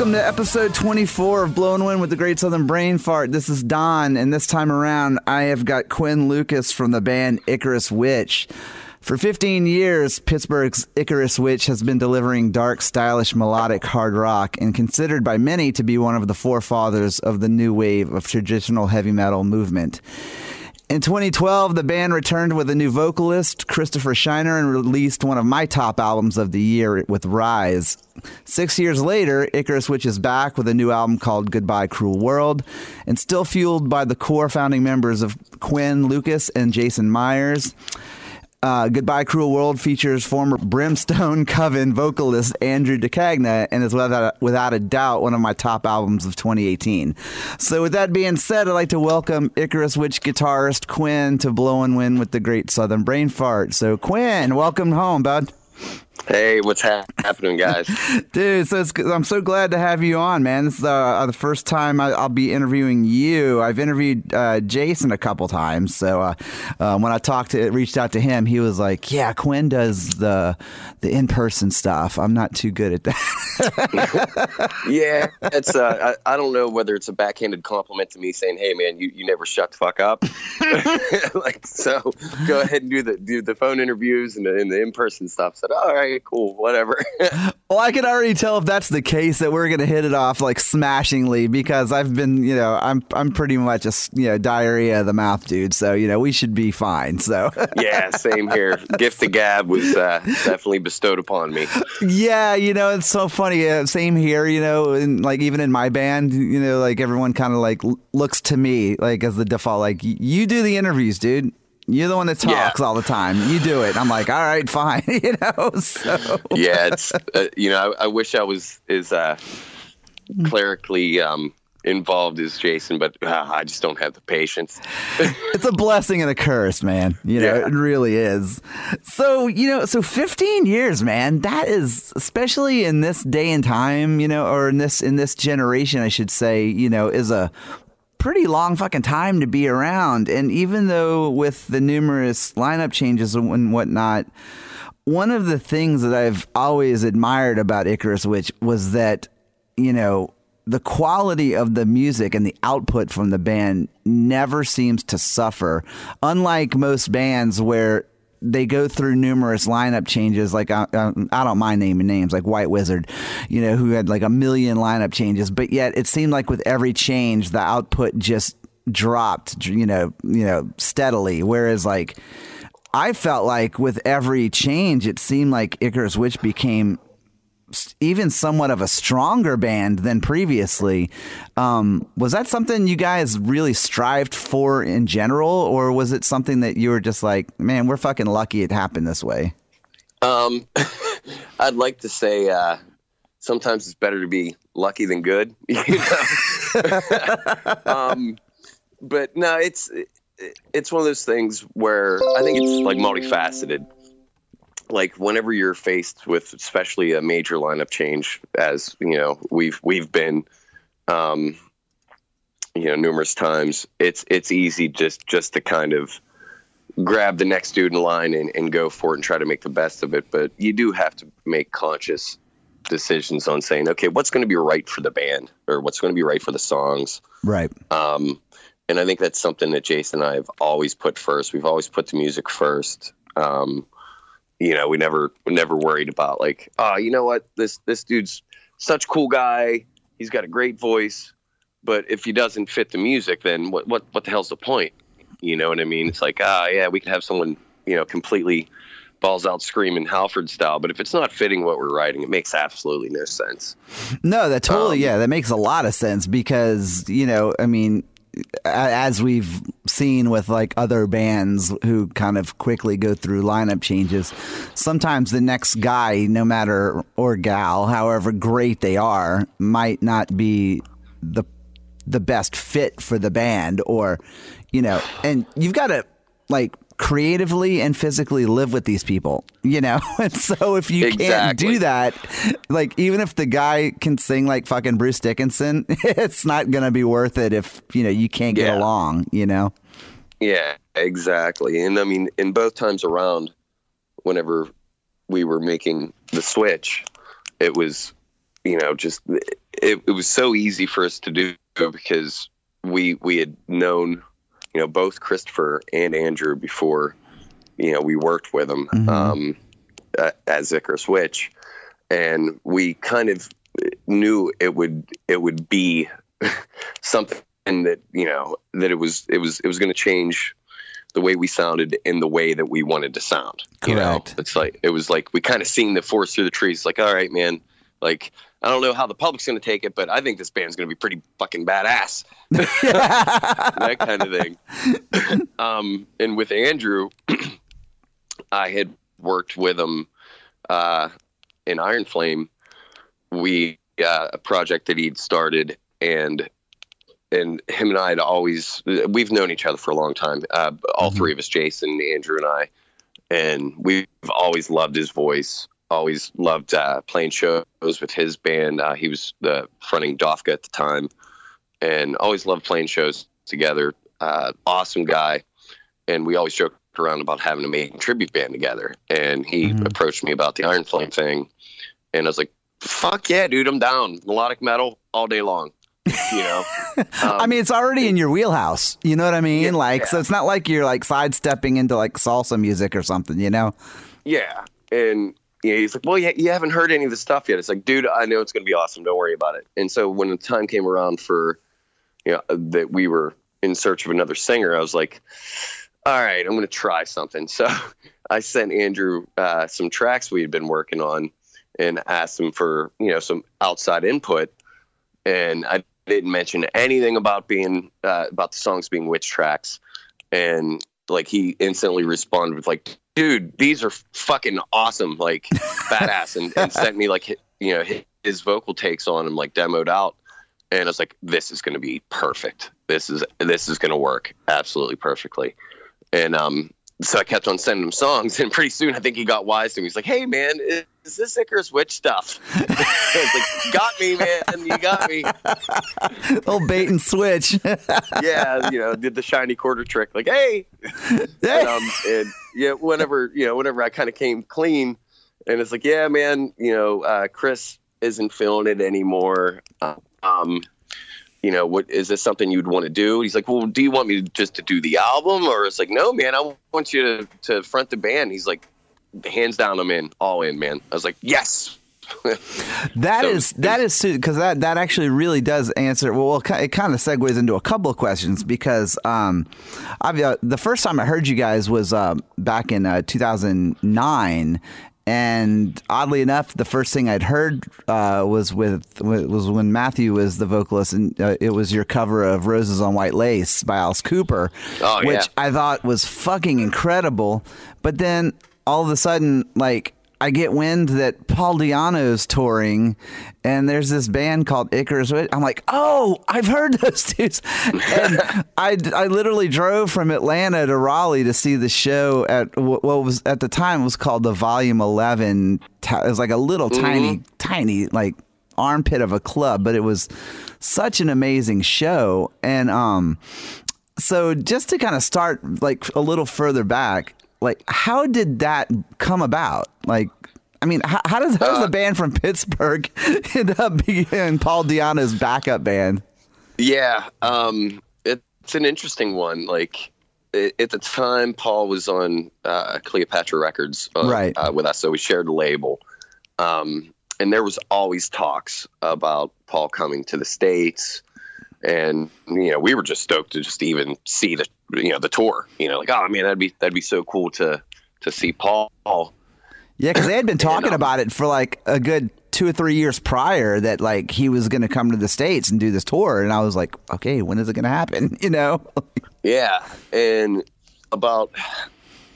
Welcome to episode 24 of Blow Wind with the Great Southern Brain Fart. This is Don, and this time around, I have got Quinn Lucas from the band Icarus Witch. For 15 years, Pittsburgh's Icarus Witch has been delivering dark, stylish, melodic hard rock and considered by many to be one of the forefathers of the new wave of traditional heavy metal movement. In 2012, the band returned with a new vocalist, Christopher Shaner, and released one of my top albums of the year with Rise. Six years later, Icarus Witch is back with a new album called Goodbye Cruel World, and still fueled by the core founding members of Quinn Lucas and Jason Myers. Uh, Goodbye Cruel World features former Brimstone Coven vocalist Andrew D'Cagna and is without, without a doubt one of my top albums of 2018. So, with that being said, I'd like to welcome Icarus Witch guitarist Quinn to Blow and Win with the Great Southern Brain Fart. So, Quinn, welcome home, bud. Hey, what's ha- happening, guys? Dude, so I'm so glad to have you on, man. This is uh, the first time I, will be interviewing you. I've interviewed uh, Jason a couple times. So uh, uh, when I talked to, reached out to him, he was like, "Yeah, Quinn does the the in person stuff. I'm not too good at that." yeah, it's. Uh, I, I don't know whether it's a backhanded compliment to me saying, "Hey, man, you, you never shut the fuck up." like, so go ahead and do the do the phone interviews and the, and the in person stuff. Said, "All right." Cool, whatever. well, I can already tell if that's the case that we're gonna hit it off like smashingly because I've been, you know, I'm I'm pretty much a you know diarrhea of the mouth dude, so you know we should be fine. So yeah, same here. Gift of gab was uh, definitely bestowed upon me. Yeah, you know it's so funny. Uh, same here, you know, and like even in my band, you know, like everyone kind of like looks to me like as the default, like you do the interviews, dude. You're the one that talks yeah. all the time. You do it. I'm like, all right, fine. you know. So yeah, it's uh, you know, I, I, wish I was as uh, clerically um, involved as Jason, but uh, I just don't have the patience. it's a blessing and a curse, man. You know, yeah. it really is. So, you know, so 15 years, man, that is especially in this day and time, you know, or in this in this generation, I should say, you know, is a pretty long fucking time to be around. And even though with the numerous lineup changes and whatnot, one of the things that I've always admired about Icarus Witch was that, you know, the quality of the music and the output from the band never seems to suffer. Unlike most bands where they go through numerous lineup changes. Like I, I, don't mind naming names, like White Wizzard, you know, who had like a million lineup changes, but yet it seemed like with every change, the output just dropped, you know, you know, steadily. Whereas like I felt like with every change, it seemed like Icarus Witch became even somewhat of a stronger band than previously. Um, was that something you guys really strived for in general, or was it something that you were just like, man, we're fucking lucky it happened this way? Um, I'd like to say uh, sometimes it's better to be lucky than good, you know. um, but no, it's it's one of those things where I think it's like multifaceted like whenever you're faced with especially a major lineup change as you know we've we've been um you know numerous times it's it's easy just just to kind of grab the next dude in line and, and go for it and try to make the best of it. But you do have to make conscious decisions on saying okay what's going to be right for the band or what's going to be right for the songs? Right. Um and i think that's something that jason and i have always put first. We've always put the music first. Um you know, we never never worried about like, oh, you know what, this this dude's such cool guy. He's got a great voice, but if he doesn't fit the music, then what what what the hell's the point? You know what I mean? It's like, ah, yeah, we can have someone, you know, completely balls out screaming Halford style, but if it's not fitting what we're writing, it makes absolutely no sense. No, that totally, um, yeah, that makes a lot of sense because you know, I mean, as we've seen with like other bands who kind of quickly go through lineup changes, sometimes the next guy, no matter or gal, however great they are, might not be the the best fit for the band or you know, and you've got to like creatively and physically live with these people, you know? And so if you exactly. can't do that, like even if the guy can sing like fucking Bruce Dickinson, it's not going to be worth it if, you know, you can't get yeah. along, you know? Yeah, exactly. And I mean, in both times around, whenever we were making the switch, it was you know, just it, it was so easy for us to do because we we had known, you know, both Christopher and Andrew before, you know, we worked with them Mhm. um, uh, as Icarus Witch, and we kind of knew it would it would be something that you know that it was it was it was going to change the way we sounded in the way that we wanted to sound. You know, Correct. it's like it was like we kind of seen the forest through the trees. Like, all right, man. Like, I don't know how the public's going to take it, but I think this band's going to be pretty fucking badass. that kind of thing. um, and with Andrew, I had worked with him uh, in Iron Flame. We uh, a project that he'd started, and and him and I had always we've known each other for a long time. Uh, all Mhm. three of us, Jason, Andrew, and I, and we've always loved his voice. Always loved uh, playing shows with his band. Uh, he was the fronting Dofka at the time, and always loved playing shows together. Uh, awesome guy, and we always joked around about having a main tribute band together. And he Mhm. approached me about the Iron Flame thing, and I was like, "Fuck yeah, dude, I'm down. Melodic metal all day long." You know, I Um, mean, it's already in your wheelhouse. You know what I mean? Yeah, like, so it's not like you're like sidestepping into like salsa music or something. You know? Yeah, and you know, he's like, "Well, you, you haven't heard any of the stuff yet." It's like, dude, I know it's going to be awesome. Don't worry about it. And so when the time came around for, you know, that we were in search of another singer, I was like, "All right, I'm going to try something." So I sent Andrew uh, some tracks we had been working on, and asked him for you know some outside input, and I didn't mention anything about being uh, about the songs being witch tracks, and like he instantly responded with like dude these are fucking awesome like badass and, and sent me like you know hi- his vocal takes on them like demoed out. And i was like this is going to be perfect. This is this is going to work absolutely perfectly. And um so I kept on sending him songs, and pretty soon I think he got wise to me. He's like, "Hey, man, is, is this Icarus Witch stuff?" I was like, "Got me, man. You got me." Old bait and switch. yeah, you know, did the shiny quarter trick, like, hey, and, um, and yeah, whenever you know, whenever I kind of came clean, and it's like, yeah, man, you know, uh, Chris isn't feeling it anymore. Uh, um, you know, what is this something you'd want to do? He's like, well, do you want me to just to do the album, or it's like, no, man, I want you to to front the band. He's like, hands down, I'm in, all in, man. I was like, yes. That So is that is because that that actually really does answer. Well, it it kind of segues into a couple of questions because um, I've, uh, the first time I heard you guys was uh, back in uh, 2009. And oddly enough, the first thing I'd heard uh, was with was when Matthew was the vocalist, and uh, it was your cover of "Roses on White Lace" by Alice Cooper, Oh, which yeah. I thought was fucking incredible. But then all of a sudden, like I get wind that Paul Di'Anno's touring, and there's this band called Icarus. I'm like, oh, I've heard those dudes. And I, I literally drove from Atlanta to Raleigh to see the show at what was at the time was called the Volume 11. It was like a little tiny, tiny like armpit of a club, but it was such an amazing show. And um, so just to kind of start like a little further back, like how did that come about? Like, I mean, how, how does how does Uh, the band from Pittsburgh end up being Paul Di'Anno's backup band? Yeah, um, it's an interesting one. Like i at the time, Paul was on uh, Cleopatra Records, uh, Right. uh, with us, so we shared a label. Um, and there was always talks about Paul coming to the states, and you know we were just stoked to just even see the you know the tour. You know, like oh man, that'd be that'd be so cool to to see Paul. Yeah, because they had been talking um, about it for like a good two or three years prior that like he was going to come to the states and do this tour, and I was like, okay, when is it going to happen? You know? Yeah, and about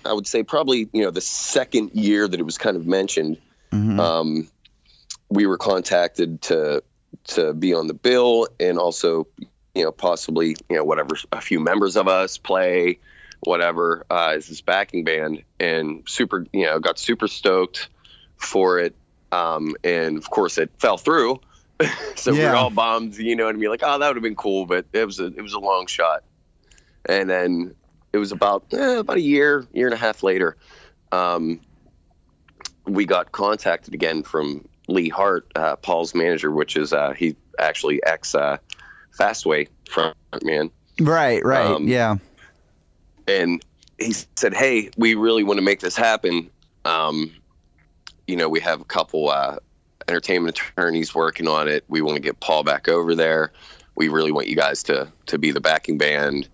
I would say probably you know the second year that it was kind of mentioned, Mhm. um, we were contacted to to be on the bill and also you know possibly you know whatever a few members of us play whatever uh, as this backing band and super you know got super stoked for it. Um, and of course it fell through. So we Yeah. were all bummed you know what I mean? Like oh that would have been cool but it was a it was a long shot. And then it was about eh, about a year year and a half later um, we got contacted again from Lea Hart, uh, Paul's manager, which is uh, he actually ex uh, Fastway frontman. Right, right, Um, yeah. and he said, "Hey, we really want to make this happen. Um, you know, we have a couple uh, entertainment attorneys working on it. We want to get Paul back over there. We really want you guys to to be the backing band."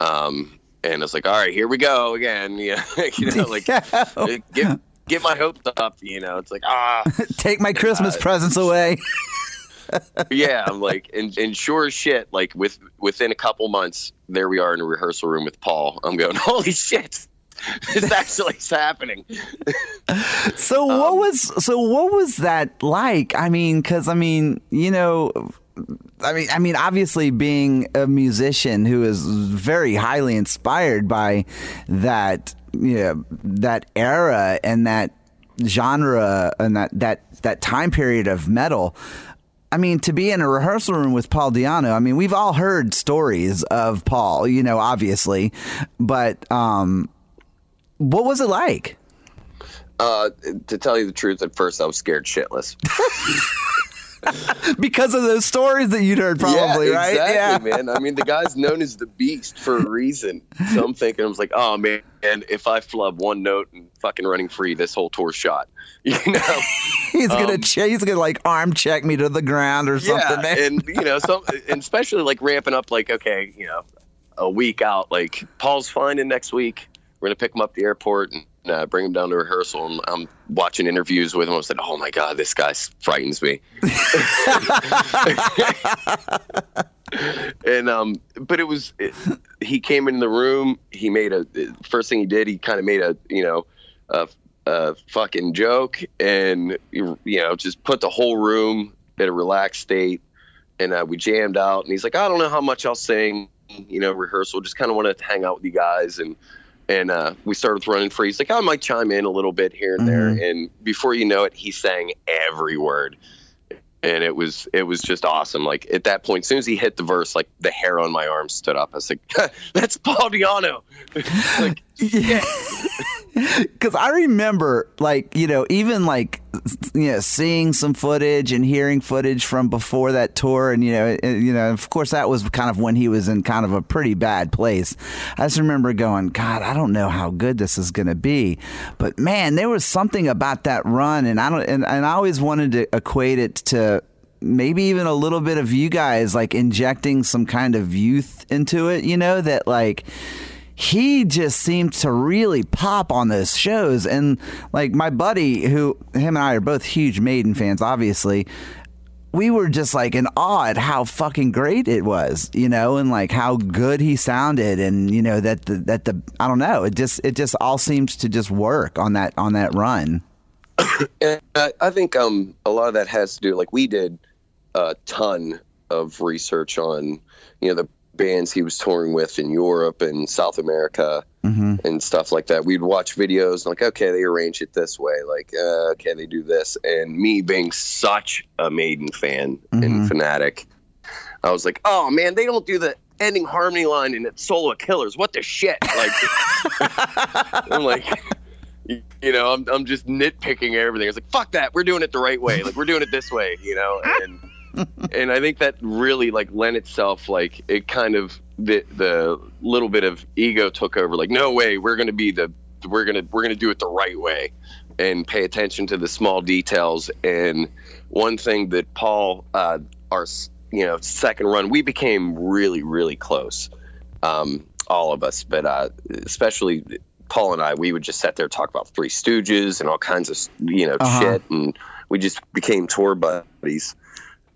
Um, and it's like, "All right, here we go again." Yeah, you know, like get get my hopes up. You know, it's like ah, Take my Christmas uh, presents away. Yeah. I'm like, and, and sure as shit, like with within a couple months, there we are in a rehearsal room with Paul. I'm going, holy shit. It's actually happening. So what Um, was so what was that like? I mean, because I mean, you know, I mean, I mean, obviously, being a musician who is very highly inspired by that, you know, that era and that genre and that that that time period of metal. I mean, to be in a rehearsal room with Paul Di'Anno, I mean, we've all heard stories of Paul, you know, obviously, but um, what was it like? Uh, to tell you the truth, at first I was scared shitless. because of those stories that you'd heard, probably, yeah, right? Exactly, man. I mean, the guy's known as the Beast for a reason. So I'm thinking, I was like, oh man, and if I flub one note and fucking running free, this whole tour shot. You know. he's gonna Um, ch- he's gonna like arm check me to the ground or something. man. and you know, some, and especially like ramping up, like okay, you know, a week out, like Paul's flying in next week. We're gonna pick him up at the airport and uh, bring him down to rehearsal. And I'm watching interviews with him. I said, "Oh my god, this guy frightens me." and um, but it was it, he came in the room. He made a first thing he did. He kind of made a you know a, a fucking joke, and you know just put the whole room in a relaxed state. And uh, we jammed out, and he's like, "I don't know how much I'll sing, you know, rehearsal. Just kind of want to hang out with you guys." And and uh, we started with running free. He's like, "I might chime in a little bit here and there." And before you know it, he sang every word and it was it was just awesome. Like at that point, as soon as he hit the verse, like the hair on my arm stood up. I was like, "That's Paul Di'Anno." like, Yeah. Because I remember, like, you know, even like, you know, seeing some footage and hearing footage from before that tour, and you know, and, you know, of course, that was kind of when he was in kind of a pretty bad place. I just remember going, God, I don't know how good this is going to be, but man, there was something about that run, and I don't, and, and I always wanted to equate it to maybe even a little bit of you guys like injecting some kind of youth into it, you know, that like he just seemed to really pop on those shows. And like my buddy, who him and I are both huge Maiden fans, obviously, we were just like in awe at how fucking great it was, you know, and like how good he sounded, and you know that the that the I don't know, it just it just all seems to just work on that on that run. and I, I think um a lot of that has to do like we did a ton of research on you know the bands he was touring with in Europe and South America and stuff like that. We'd watch videos like, okay, they arrange it this way. Like, uh, okay, they do this. And me being such a Maiden fan and fanatic, I was like, oh man, they don't do the ending harmony line in it's Solo Killers. What the shit? Like, I'm like, you know, I'm, I'm just nitpicking everything. It's like, fuck that. We're doing it the right way. Like, we're doing it this way, you know? And, and I think that really like lent itself, like it kind of, the, the little bit of ego took over. Like, no way, we're going to be the, we're going to, we're to do it the right way and pay attention to the small details. And one thing that Paul, uh, our, you know, second run, we became really, really close. Um, all of us, but uh, especially Paul and I, we would just sit there and talk about Three Stooges and all kinds of you know Uh-huh. shit, and we just became tour buddies.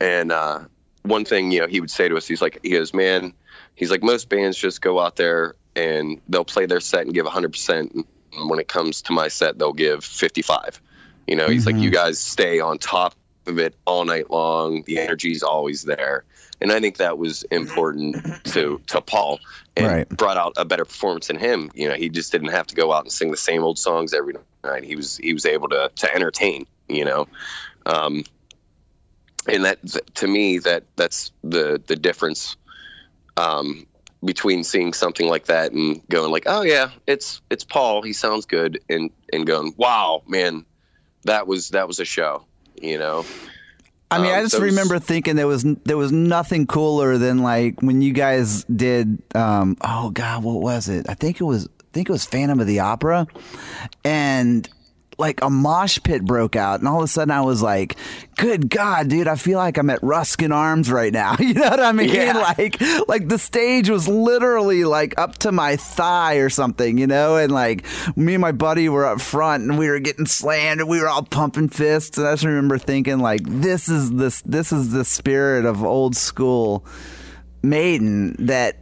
And uh, one thing you know he would say to us, he's like, he goes, man, he's like most bands just go out there and they'll play their set and give 100 percent. And when it comes to my set, they'll give 55. You know, he's like, you guys stay on top of it all night long. The energy's always there. And I think that was important to to Paul and Right. brought out a better performance in him. You know, he just didn't have to go out and sing the same old songs every night. He was he was able to to entertain. You know, um, and that to me that that's the the difference um, between seeing something like that and going like, oh yeah, it's it's Paul. He sounds good, and and going, wow, man, that was that was a show. you know. I mean, Um, I just it's- remember thinking there was there was nothing cooler than like when you guys did. Um, oh God, what was it? I think it was I think it was Phantom of the Opera, and like a mosh pit broke out, and all of a sudden I was like, "Good God, dude! I feel like I'm at Ruskin Arms right now." You know what I mean? Yeah. Like, like the stage was literally like up to my thigh or something, you know. And like me and my buddy were up front, and we were getting slammed, and we were all pumping fists. And I just remember thinking, like, this is this this is the spirit of old school Maiden that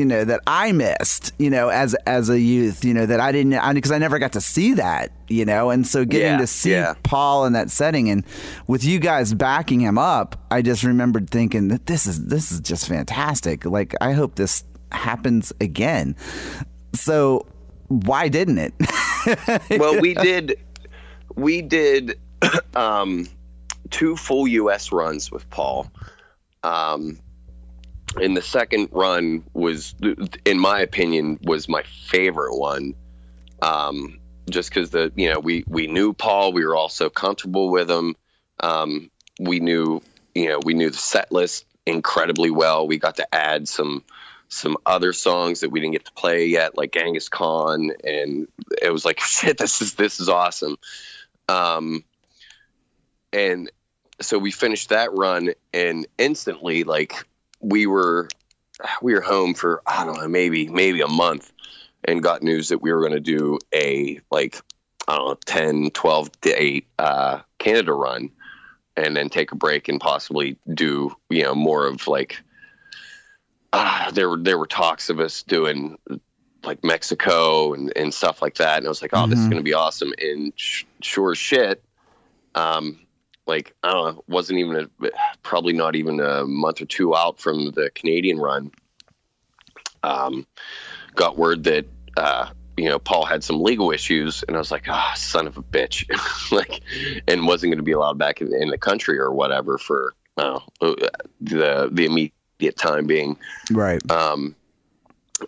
you know that I missed, you know, as as a youth, you know, that I didn't because I, never got to see that, you know, and so getting Yeah, to see yeah. Paul in that setting and with you guys backing him up, I just remembered thinking that this is this is just fantastic. Like I hope this happens again. So why didn't it? well, we did we did um, two full U.S. runs with Paul. Um, and the second run was, in my opinion, was my favorite one. Um, just because the you know we we knew Paul, we were all so comfortable with him. Um, we knew you know we knew the set list incredibly well. We got to add some some other songs that we didn't get to play yet, like Genghis Khan, and it was like shit. This is this is awesome. Um, and so we finished that run, and instantly, like we were we were home for I don't know maybe maybe a month, and got news that we were going to do a like I don't know 10, 12 to eight uh, Canada run, and then take a break and possibly do you know more of like uh, there were there were talks of us doing like Mexico and, and stuff like that. And I was like, oh, this is Mhm. going to be awesome. And sh- sure as shit, um, like, I don't know, wasn't even a, probably not even a month or two out from the Canadian run. Um, got word that, uh, you know, Paul had some legal issues, and I was like, ah, son of a bitch, like, and wasn't going to be allowed back in, in the country or whatever for uh, the the immediate time being. right. Um,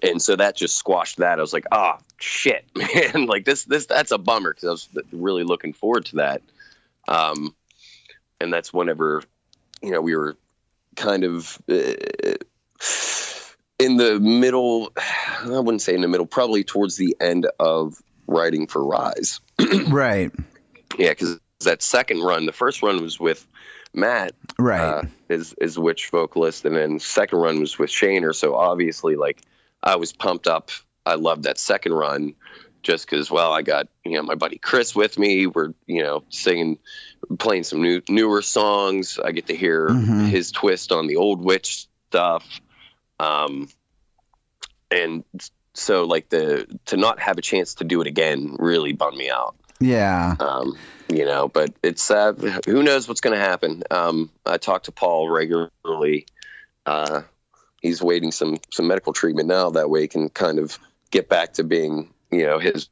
and so that just squashed that. I was like, oh shit, man, like this, this, that's a bummer because I was really looking forward to that. Um, and that's whenever, you know, we were kind of uh, in the middle. I wouldn't say in the middle, probably towards the end of writing for Rise. right. Yeah, because that second run, the first run was with Matt, Right. uh, is is Witch vocalist, and then second run was with Shaner. So obviously, like I was pumped up. I loved that second run, just because. Well, I got you know my buddy Chris with me. We're you know singing, playing some new newer songs. I get to hear Mhm. his twist on the old Witch stuff, um, and so like the to not have a chance to do it again really bummed me out yeah. um, you know, but it's uh, who knows what's going to happen. Um, I talk to Paul regularly. Uh, he's waiting some some medical treatment now. That way, he can kind of get back to being you know his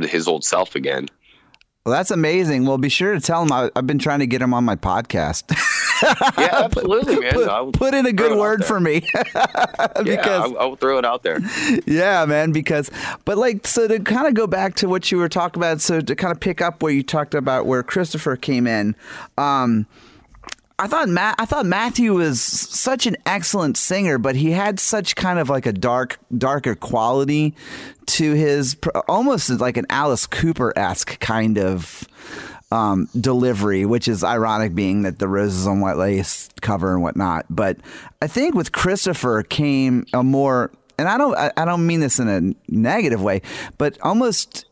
his old self again. Well, that's amazing. Well, be sure to tell him I, I've been trying to get him on my podcast. Yeah, absolutely, man. put, put in a good word for me yeah, because I'll, I'll throw it out there. yeah man because but like so to kind of go back to what you were talking about so to kind of pick up where you talked about where christopher came in um I thought Matt, I thought Matthew was such an excellent singer, but he had such kind of like a dark, darker quality to his, almost like an Alice Cooper esque kind of um, delivery, which is ironic, being that the Roses on White Lace cover and whatnot. But I think with Christopher came a more, and I don't, I, I don't mean this in a negative way, but almost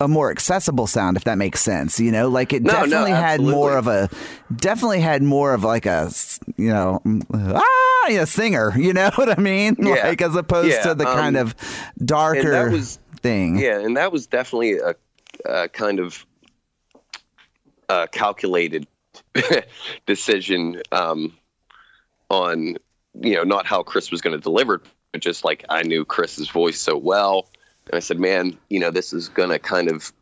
a more accessible sound, if that makes sense. You know, like it No, no, definitely had more of a, definitely had more of like a, you know, ah, yeah, singer. You know what I mean? Yeah. Like as opposed Yeah, to the kind um, of darker was- thing. Yeah, and that was definitely a, a kind of uh, calculated decision um, on you know not how Chris was going to deliver it, but just like I knew Chris's voice so well, and I said, man, you know, this is going to kind of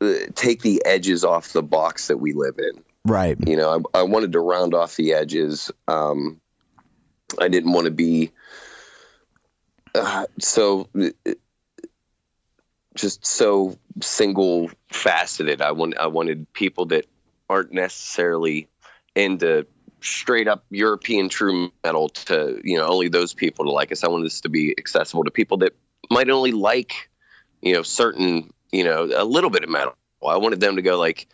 uh, take the edges off the box that we live in. Right. You know, I, I wanted to round off the edges. Um, I didn't want to be uh, so uh, just so single faceted. I want I wanted people that aren't necessarily into straight up European true metal to you know only those people to like us. I wanted this to be accessible to people that might only like you know certain you know a little bit of metal. I wanted them to go like,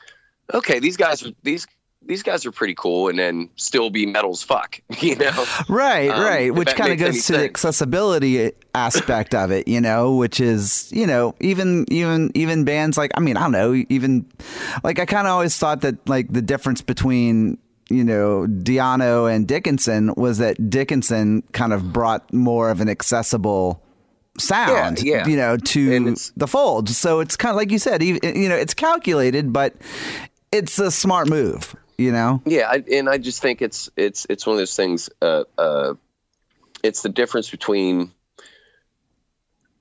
okay, these guys are these these guys are pretty cool, and then still be metal as fuck, you know? Right, um, right. Which kind of goes to sense. the accessibility aspect of it, you know, which is, you know, even even even bands like I mean, I don't know, even like I kind of always thought that like the difference between you know Di'Anno and Dickinson was that Dickinson kind of brought more of an accessible sound, Yeah, yeah. you know, to the fold. So it's kind of like you said, you know, it's calculated, but it's a smart move, you know. Yeah, I, and I just think it's it's it's one of those things. Uh, uh, it's the difference between,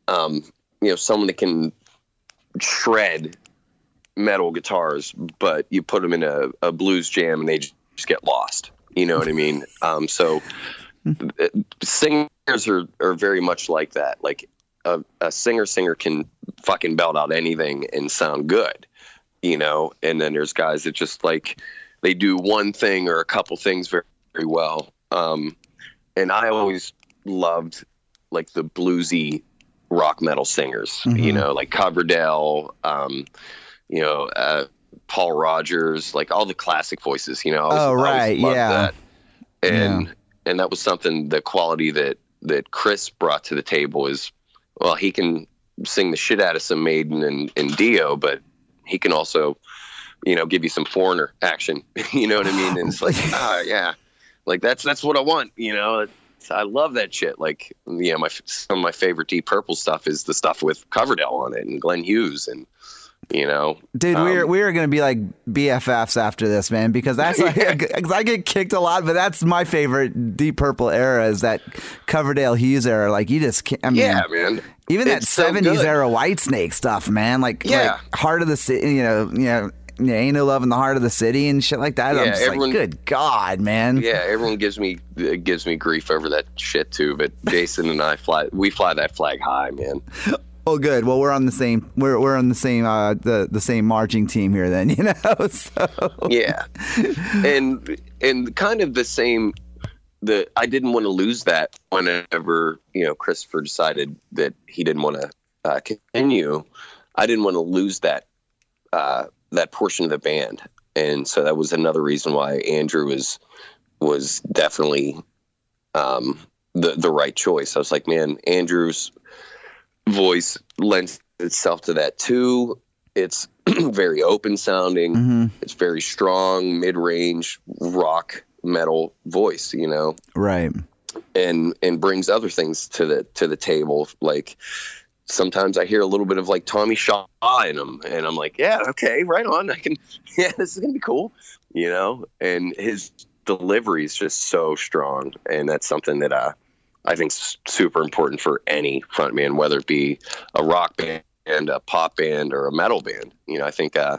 um, you know, someone that can shred metal guitars, but you put them in a, a blues jam and they just get lost. You know what I mean? Um, so singers are, are very much like that. Like a, a singer singer can fucking belt out anything and sound good, you know. And then there's guys that just like they do one thing or a couple things very, very well. Um, and I always loved like the bluesy rock metal singers, you know, like Coverdale, um, you know, uh, Paul Rodgers, like all the classic voices, you know. Always- Oh, right, yeah. that. And and that was something the quality that that Chris brought to the table is well, he can sing the shit out of some Maiden and, and Dio, but he can also, you know, give you some foreigner action. you know what I mean? And it's like, ah, yeah, like that's that's what I want. You know, It's- I love that shit. Like, you know, my some of my favorite Deep Purple stuff is the stuff with Coverdale on it and Glenn Hughes and you know, Dude, um, we're we're gonna be like BFFs after this, man, because that's like, 'cause I get kicked a lot, but that's my favorite Deep Purple era is that Coverdale Hughes era. Like you just, can't, I mean, yeah, man. even that It's so '70s good. era Whitesnake stuff, man. Like, Yeah. like Heart of the City, you know, you know, you know, ain't no love in the heart of the city and shit like that. I'm Yeah, just everyone- like, good God, man. Yeah, everyone gives me uh, gives me grief over that shit too. But Jason and I fly we fly that flag high, man. Oh, good. Well, we're on the same. We're we're on the same uh the the same marching team here. Then you know. So Yeah, and and kind of the same. The I didn't want to lose that whenever you know Christopher decided that he didn't want to uh, continue. I didn't want to lose that uh, that portion of the band, and so that was another reason why Andrew was was definitely um, the the right choice. I was like, man, Andrew's voice lends itself to that too. It's very open sounding. Mhm. It's very strong, mid range rock metal voice, you know, right. and and brings other things to the to the table. Like sometimes I hear a little bit of like Tommy Shaw in him, and I'm like, yeah, okay, right on. I can, yeah, this is gonna be cool, you know. And his delivery is just so strong, and that's something that uh, I think super important for any frontman, whether it be a rock band, a pop band, or a metal band. You know, I think. Uh,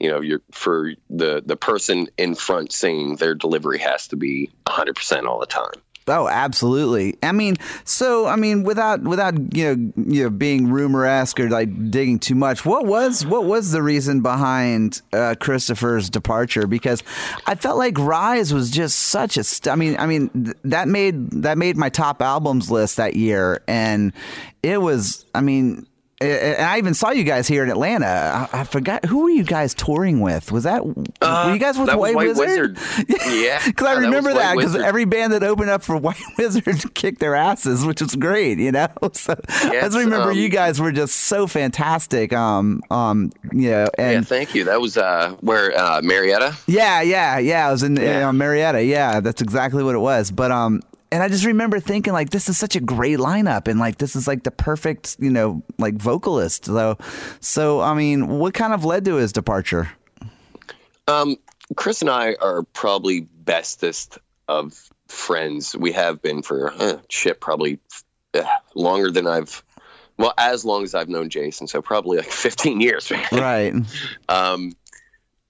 you know, you're for the the person in front singing, their delivery has to be 100% all the time. Oh, absolutely. I mean, so I mean, without without you know you know being rumor esque or like digging too much, what was what was the reason behind uh, Christopher's departure? Because I felt like Rise was just such a. St- I mean, I mean th- that made that made my top albums list that year, and it was. I mean. And I even saw you guys here in Atlanta. I, I forgot who were you guys touring with? Was that were you guys with Uh, White, White Wizzard? Yeah, because I Yeah, remember that because every band that opened up for White Wizzard kicked their asses, which was great, you know. So I Yes, just remember um, you guys were just so fantastic. Um, um, you know, Yeah, and thank you. That was uh, where uh, Marietta. yeah, yeah, yeah. I was in Yeah. uh, Marietta. Yeah, that's exactly what it was. But um, and I just remember thinking like, this is such a great lineup, and like this is like the perfect, you know, like vocalist. So, so I mean, what kind of led to his departure? Um, Chris and I are probably bestest of friends. We have been for uh, shit probably uh, longer than I've. Well, as long as I've known Jason, so probably like 15 years. Right. Um,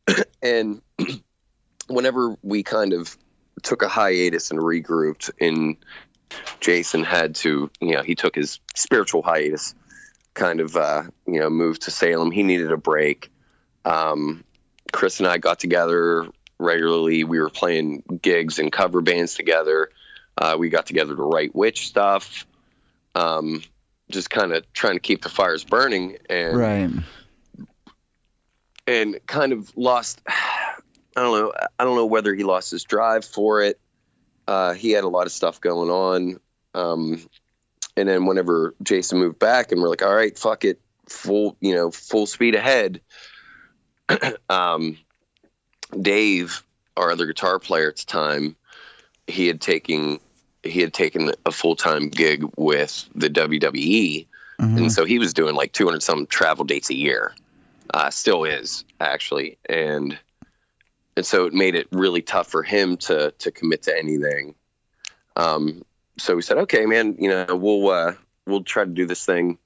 and whenever we kind of took a hiatus and regrouped, and Jason had to, you know, he took his spiritual hiatus, kind of, uh, you know, moved to Salem. He needed a break. Um, Chris and I got together regularly. We were playing gigs and cover bands together. Uh, we got together to write witch stuff. Um, just kind of trying to keep the fires burning and Right. and kind of lost I don't know I don't know whether he lost his drive for it. Uh, he had a lot of stuff going on. Um, and then whenever Jason moved back and we're like, all right, fuck it, full you know, full speed ahead. um, Dave, our other guitar player at the time, he had taken he had taken a full time gig with the WWE, Mhm. and so he was doing like 200 some travel dates a year. Uh, still is actually, and and so it made it really tough for him to to commit to anything. Um, so we said, okay, man, you know, we'll uh, we'll try to do this thing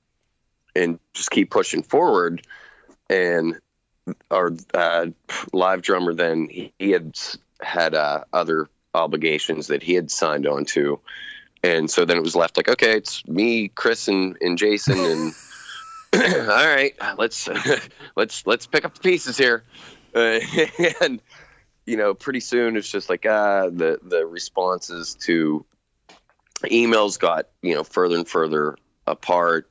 and just keep pushing forward. And our uh, live drummer then he, he had had uh, other obligations that he had signed on to. And so then it was left like, okay, it's me, Chris, and, and Jason, and all right, let's let's let's pick up the pieces here. Uh, and you know, pretty soon it's just like ah, the the responses to emails got you know further and further apart.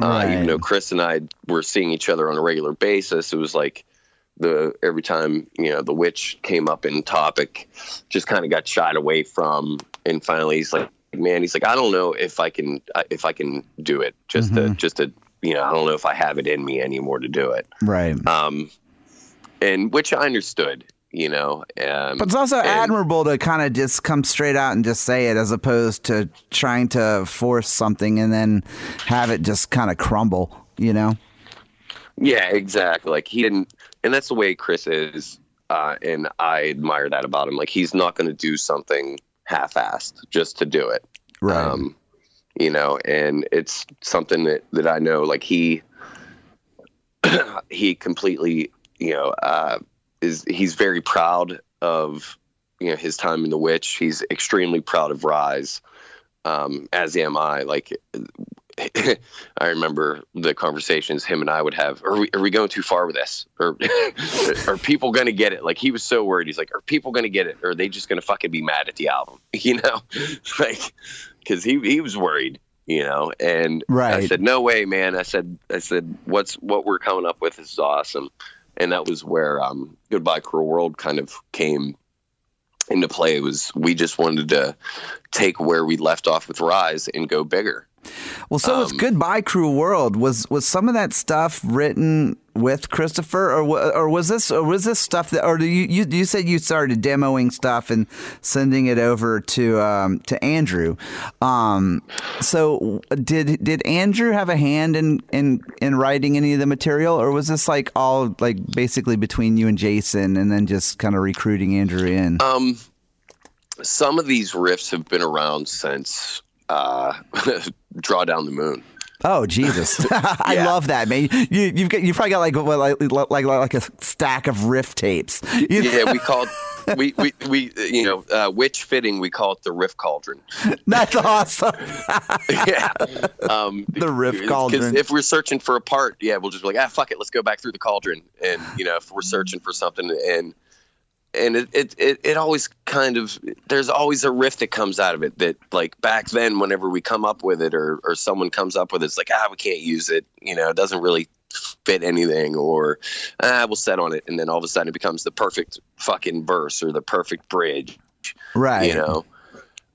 Uh, Right. even though Chris and I were seeing each other on a regular basis, it was like the every time you know the witch came up in topic, just kind of got shied away from. And finally, he's like, "Man, he's like, I don't know if I can uh, if I can do it. Just to Mhm. just to you know, I don't know if I have it in me anymore to do it." Right. Um, and which I understood, you know. Um, But it's also and- admirable to kind of just come straight out and just say it as opposed to trying to force something and then have it just kind of crumble, you know? Yeah, exactly. Like he didn't, and that's the way Chris is, uh, and I admire that about him. Like he's not going to do something half-assed just to do it. Um, you know, and it's something that that I know. Like he, he completely, you know, uh, is he's very proud of you know his time in the witch. He's extremely proud of Rise, um, as am I. Like. I remember the conversations him and I would have. Are we are we going too far with this? Or are people going to get it? Like he was so worried. He's like, are people going to get it? Or are they just going to fucking be mad at the album? You know, like because he he was worried. You know, and right. I said, no way, man. I said I said what's what we're coming up with is awesome, and that was where um, Goodbye Cruel World kind of came into play. Was we just wanted to take where we left off with Rise and go bigger. Well, so it's Um, Goodbye Cruel World. Was was some of that stuff written with Christopher, or or was this or was this stuff that, or do you you, you said you started demoing stuff and sending it over to um, to Andrew? Um, so did did Andrew have a hand in, in in writing any of the material, or was this like all like basically between you and Jason, and then just kind of recruiting Andrew in? Um, some of these riffs have been around since uh, Draw Down the Moon. Oh Jesus! I Yeah. love that, man. You you've got you probably got like what, like like like a stack of riff tapes. You- Yeah, we called we we we you know uh, witch fitting. We call it the riff cauldron. That's awesome. yeah, um, The riff cauldron. If we're searching for a part, yeah, we'll just be like, ah, fuck it, let's go back through the cauldron. And you know, if we're searching for something, and and it it it, it always kind of there's always a riff that comes out of it that like back then, whenever we come up with it, or or someone comes up with it, it's like ah, we can't use it. You know, it doesn't really fit anything or ah, we'll set on it and then all of a sudden it becomes the perfect fucking verse or the perfect bridge right. you know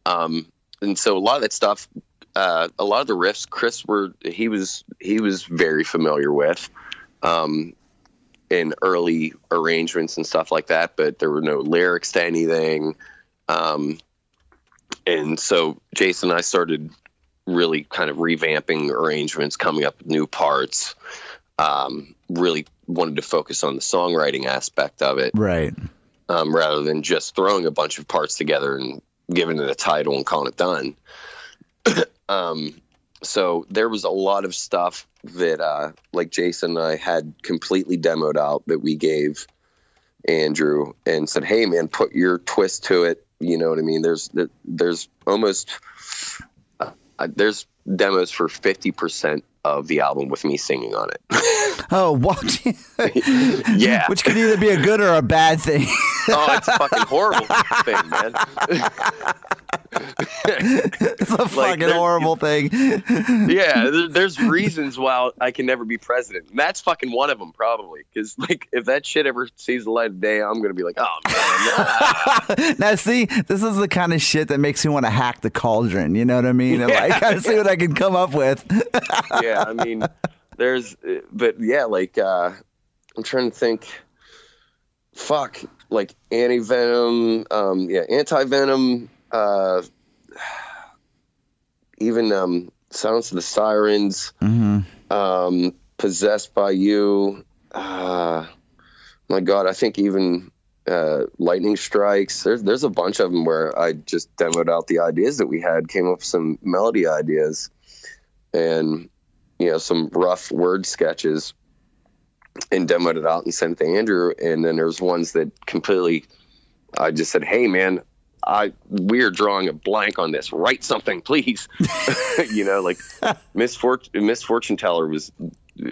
um and so a lot of that stuff uh a lot of the riffs chris were he was he was very familiar with um in early arrangements and stuff like that but there were no lyrics to anything um and so jason and i started really kind of revamping arrangements coming up with new parts um really wanted to focus on the songwriting aspect of it Right. um, rather than just throwing a bunch of parts together and giving it a title and calling it done. um, so there was a lot of stuff that, uh, like Jason and I had completely demoed out that we gave Andrew and said, "Hey, man, put your twist to it." You know what I mean? There's there's almost uh, there's demos for fifty percent of the album with me singing on it. Oh, what? Yeah. Which could either be a good or a bad thing. oh, it's a fucking horrible thing, man. it's a fucking there- horrible thing. yeah, there, there's reasons why I can never be president. And that's fucking one of them, probably. Because like, if that shit ever sees the light of day, I'm gonna be like, oh man, now, see, this is the kind of shit that makes me want to hack the cauldron. You know what I mean? And like, kind of see what I can come up with. yeah. I mean, there's, but yeah, like, uh, I'm trying to think. Fuck, like anti venom, um, yeah, anti venom, uh, even um, Silence of the Sirens, hmm um, Possessed by You. Uh, my God, I think even uh, Lightning Strikes. There's there's a bunch of them where I just demoed out the ideas that we had, came up with some melody ideas, and you know some rough word sketches, and demoed it out and sent it to Andrew. And then there's ones that completely, I just said, "Hey, man." I we're drawing a blank on this. Write something, please. you know, like misfortune misfortune teller was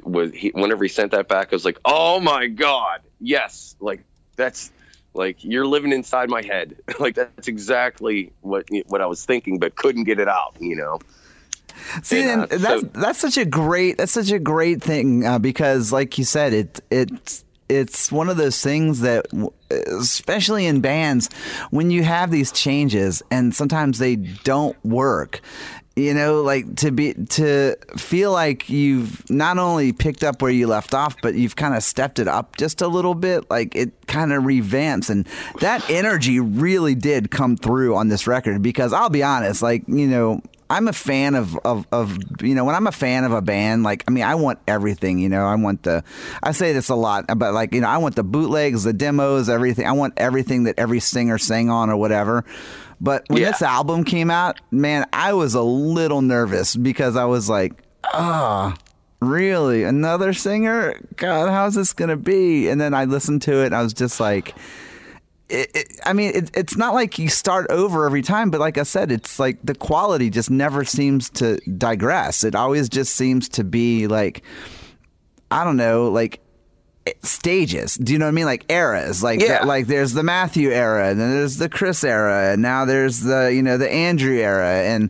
was he whenever he sent that back i was like oh my god yes like that's like you're living inside my head like that's exactly what what i was thinking but couldn't get it out you know See, And, and uh, that's so- that's such a great that's such a great thing uh, because, like you said, it it it's one of those things that, especially in bands, when you have these changes and sometimes they don't work. You know, like to be to feel like you've not only picked up where you left off, but you've kind of stepped it up just a little bit. Like it kind of revamps, and that energy really did come through on this record. Because I'll be honest, like you know, I'm a fan of, of, of, you know, when I'm a fan of a band, like, I mean, I want everything, you know, I want the, I say this a lot, but like, you know, I want the bootlegs, the demos, everything. I want everything that every singer sang on or whatever. But when Yeah. this album came out, man, I was a little nervous because I was like, ah, really? Another singer? God, how's this going to be? And then I listened to it and I was just like, it, it, I mean, it, it's not like you start over every time, but like I said, it's like the quality just never seems to digress. It always just seems to be like, I don't know, like stages. Do you know what I mean? Like eras. Like Yeah. that, like there's the Matthew era, and then there's the Chris era, and now there's the you know the Andrew era, and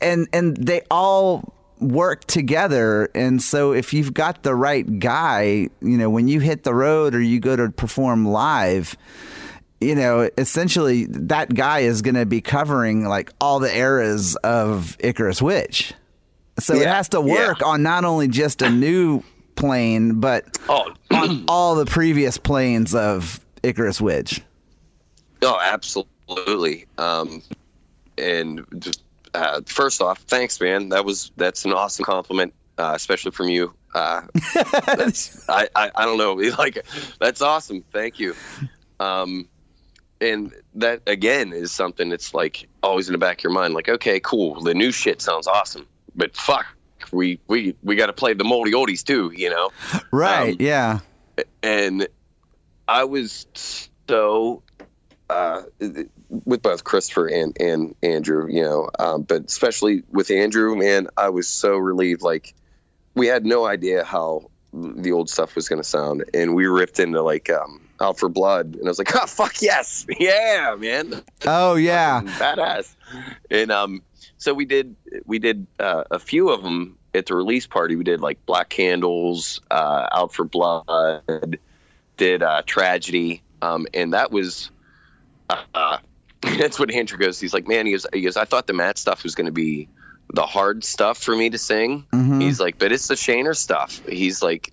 and and they all work together and so if you've got the right guy you know when you hit the road or you go to perform live you know, essentially that guy is going to be covering like all the eras of Icarus Witch. So it has to work yeah. on not only just a new plane, but oh on all the previous planes of Icarus Witch. Oh, absolutely. Um, and just, uh, first off, thanks, man. That was that's an awesome compliment, uh, especially from you. Uh, that's I, I I don't know, like that's awesome. Thank you. Um, and that again is something that's like always in the back of your mind. Like, okay, cool, the new shit sounds awesome, but fuck, we we we got to play the moldy oldies too, you know Right. Um, yeah. and I was so uh, with both Christopher and and Andrew, you know, um, but especially with Andrew, man, I was so relieved. Like we had no idea how the old stuff was going to sound, and we ripped into like um, Out for Blood, and I was like, oh fuck yes, yeah, man, Oh, yeah. badass. And um, so we did we did uh, a few of them at the release party. We did like Black Candles, uh, Out for Blood, did uh, Tragedy, um, and that was. Uh, that's what Andrew goes. He's like, man, he goes, he goes. I thought the Matt stuff was going to be the hard stuff for me to sing. Mhm. He's like, but it's the Shaner stuff. He's like,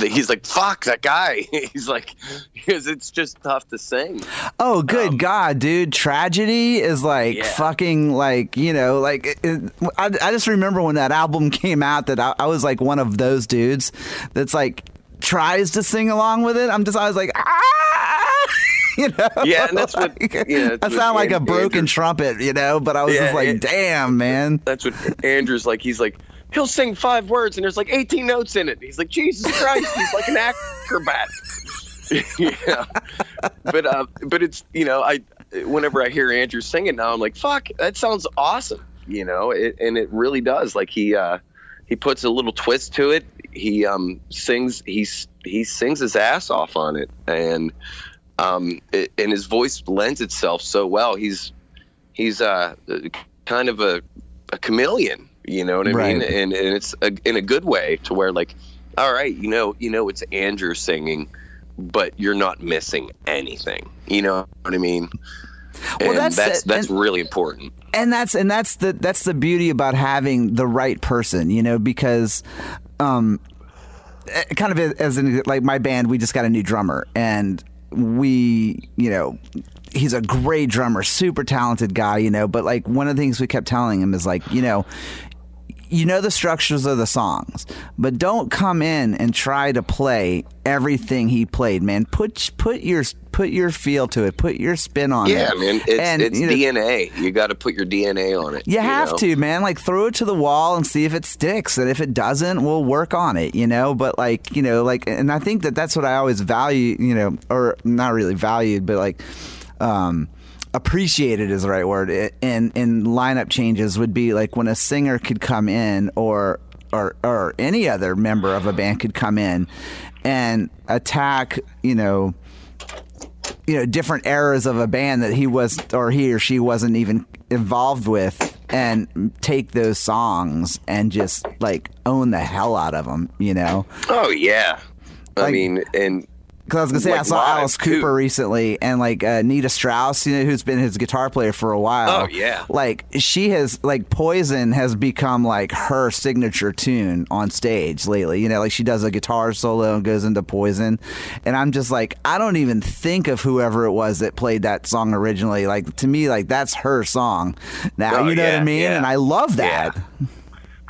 he's like, fuck that guy. He's like, because it's just tough to sing. Oh, good Um, God, dude! Tragedy is like Yeah. fucking like you know like it, I, I just remember when that album came out that I, I was like one of those dudes that's like tries to sing along with it. I'm just I was like ah, you know. Yeah, and that's what- Like, yeah, that's I sound like a broken Andrew- trumpet, you know. But I was Yeah, just like, it- damn, man. That's what Andrew's like. He's like, he'll sing five words and there's like 18 notes in it. He's like, Jesus Christ, he's like an acrobat. yeah, but uh, but it's you know I whenever I hear Andrew singing now I'm like fuck that sounds awesome you know it, and it really does like he uh he puts a little twist to it. He um, sings he's he sings his ass off on it, and um, it, and his voice lends itself so well. He's he's uh, kind of a, a chameleon, you know what I Right. mean? And and it's a, in a good way to where like, all right, you know, you know, it's Andrew singing, but you're not missing anything. You know what I mean? Well, And that's that's that's And- really important. and that's and that's the that's the beauty about having the right person you know because um eh, kind of as in like my band we just got a new drummer and we you know he's a great drummer super talented guy you know but like one of the things we kept telling him is like you know you know the structures of the songs, but don't come in and try to play everything he played, man. Put put your put your feel to it. Put your spin on Yeah, it. Yeah, man, it's And, it's you know, DNA. You got to put your DNA on it. you have know? to, man. Like throw it to the wall and see if it sticks, and if it doesn't, we'll work on it. You know, but like you know, like, and I think that that's what I always value. You know, or not really valued, but like. um appreciated is the right word in in lineup changes would be like when a singer could come in or or or any other member of a band could come in and attack you know you know different eras of a band that he was or he or she wasn't even involved with and take those songs and just like own the hell out of them you know Oh yeah. I Like- mean, and because I was gonna say I saw Alice too. Cooper recently, and like uh, Nita Strauss, you know, who's been his guitar player for a while. Oh, yeah. like she has like Poison has become like her signature tune on stage lately. You know, like she does a guitar solo and goes into Poison, and I'm just like, I don't even think of whoever it was that played that song originally. Like to me, like that's her song. Now Oh, you know what I mean, yeah. and I love that. Yeah.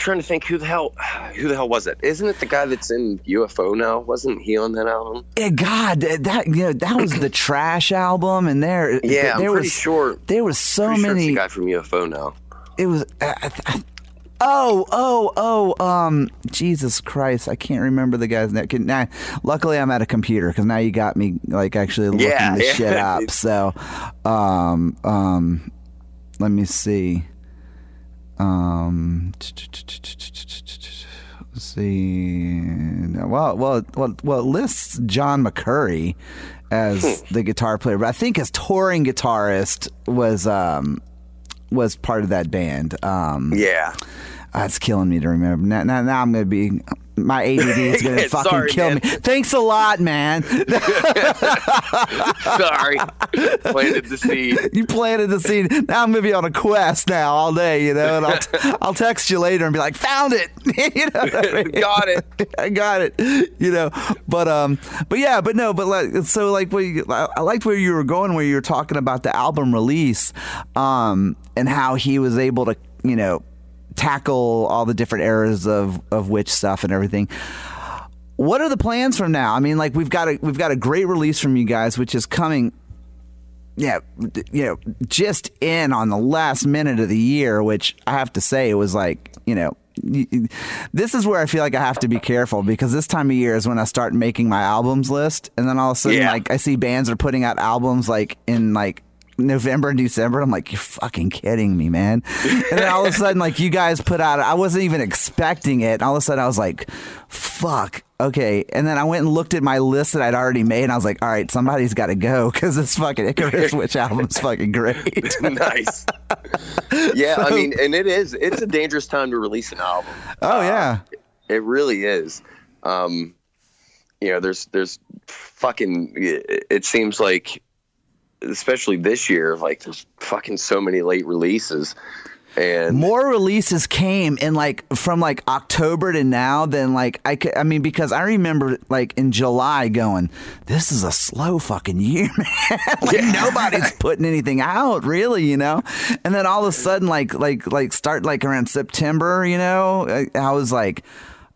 Trying to think who the hell who the hell was it? Isn't it the guy that's in UFO now? Wasn't he on that album? Yeah, God, that that- you know that was the Trash album, and there, Yeah, I'm there pretty was sure- there was so Pretty sure many. the guy from UFO now. it was I I- oh oh oh um jesus christ i can't remember the guy's name luckily i'm at a computer because now you got me like actually looking Yeah, this yeah. shit up so um um let me see um let's see well well well well it lists john mccurry as the guitar player but i think his touring guitarist was um was part of that band. Um, Yeah. that's killing me to remember. Now, now, now I'm going to be. My ADD is going to fucking Sorry, kill man. me. Thanks a lot, man. Sorry. Planted the seed. you planted the seed. Now I'm going to be on a quest now all day, you know, and I'll, t- I'll text you later and be like, found it. you know I mean? Got it. I got it. You know, but um, but yeah, but no, but like, so like, what you, I I liked where you were going, where you were talking about the album release, um, and how he was able to, you know, tackle all the different eras of of Witch stuff and everything. What are the plans from now? I mean, like we've got a we've got a great release from you guys, which is coming yeah, you know, just in on the last minute of the year, which I have to say it was like, you know, this is where I feel like I have to be careful because this time of year is when I start making my albums list, and then all of a sudden, Yeah. like I see bands are putting out albums like in like. November and December, I'm like, you're fucking kidding me, man. And then all of a sudden, like, you guys put out, I wasn't even expecting it. And all of a sudden, I was like, fuck, okay. And then I went and looked at my list that I'd already made, and I was like, all right, somebody's got to go because this fucking Icarus Witch album's fucking great. nice. Yeah, I mean, and it is. It's a dangerous time to release an album. Oh yeah, It really is. Um, you know, there's there's fucking. It seems like, especially this year, like there's fucking so many late releases, and more releases came in like from like October to now than like I could. I mean, because I remember like in July going, this is a slow fucking year, man. like nobody's putting anything out really, you know. And then all of a sudden, like like like start like around September, you know, I, I was like.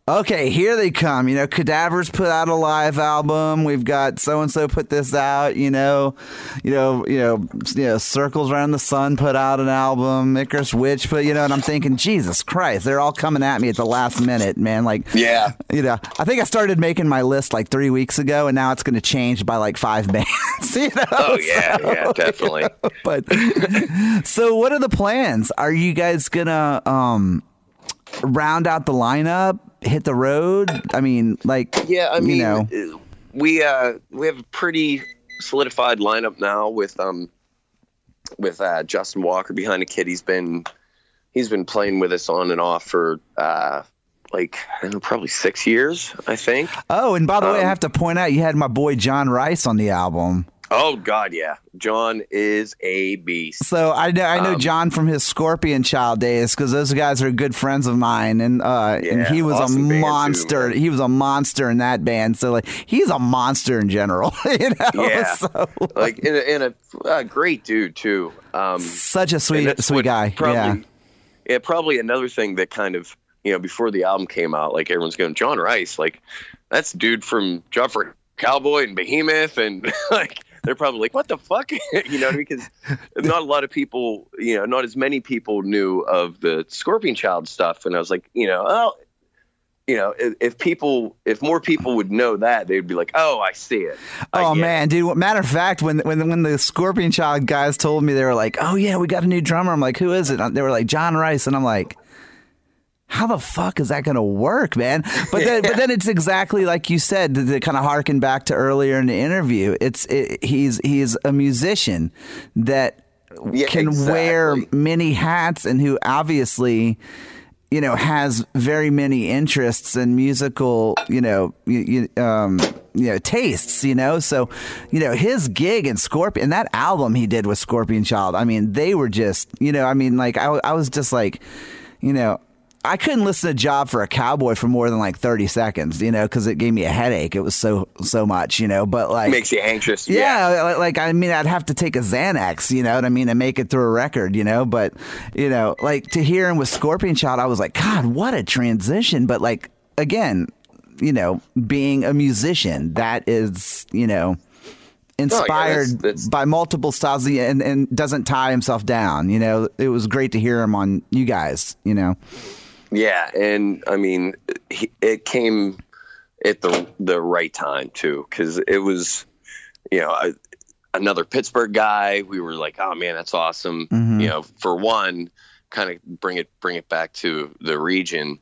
Okay, here they come. You know, Cadavers put out a live album. We've got so and so put this out. You know, you know, you know, you know, Circles Around the Sun put out an album. Icarus Witch put, you know, and I'm thinking, Jesus Christ, they're all coming at me at the last minute, man. Like, Yeah. you know, I think I started making my list like three weeks ago, and now it's going to change by like five bands. you know? oh yeah, yeah, definitely. but so what are the plans are you guys gonna um round out the lineup, hit the road. I mean, like Yeah, I mean, you know, uh, we uh, we have a pretty solidified lineup now with um with uh, Justin Walker behind the kid. He's been he's been playing with us on and off for uh, like I don't know, probably six years, I think. oh, and by the way, I um, have to point out you had my boy Jon Rice on the album. Oh God, yeah, Jon is a beast. So I know I know Um, Jon from his Scorpion Child days because those guys are good friends of mine, and uh, and he was awesome a band too, monster. he was a monster in that band. So like he's a monster in general. you know, Yeah. so, Like and a, and a uh, great dude too. Um, such a sweet sweet guy. Probably, yeah. yeah, probably another thing that kind of you know before the album came out, like everyone's going Jon Rice, like that's dude from for Cowboy and Behemoth, and like they're probably like, what the fuck, you know, what I mean? because not a lot of people, you know, not as many people knew of the Scorpion Child stuff, and I was like, you know, oh. You know, if, if people, if more people would know that, they'd be like, "Oh, I see it." I Oh get it." man, dude! Matter of fact, when when when the Scorpion Child guys told me they were like, "Oh yeah, we got a new drummer," I'm like, "Who is it?" They were like, "Jon Rice," and I'm like, "How the fuck is that gonna work, man?" But then, but then it's exactly like you said to, to kind of harken back to earlier in the interview. It's it, he's he's a musician that Yeah, can wear many hats and who obviously you know has very many interests and musical you know you, you, um you know tastes you know so you know his gig in scorpion and that album he did with scorpion child i mean they were just you know i mean like i, I was just like you know I couldn't listen to Job for a Cowboy for more than like 30 seconds, you know, because it gave me a headache. It was so, so much, you know, but like. makes you anxious. Yeah, like, like I mean, I'd have to take a Xanax, you know what I mean, to make it through a record, you know. But you know, like to hear him with Scorpion Child, I was like, God, what a transition! But like again, you know, being a musician, that is, you know, oh, inspired Oh, that's- by multiple styles and and doesn't tie himself down. You know, it was great to hear him on you guys. You know, Yeah, and I mean, he, it came at the the right time too, because it was, you know, I, another Pittsburgh guy. We were like, oh man, that's awesome. Mhm. You know, for one, kind of bring it bring it back to the region.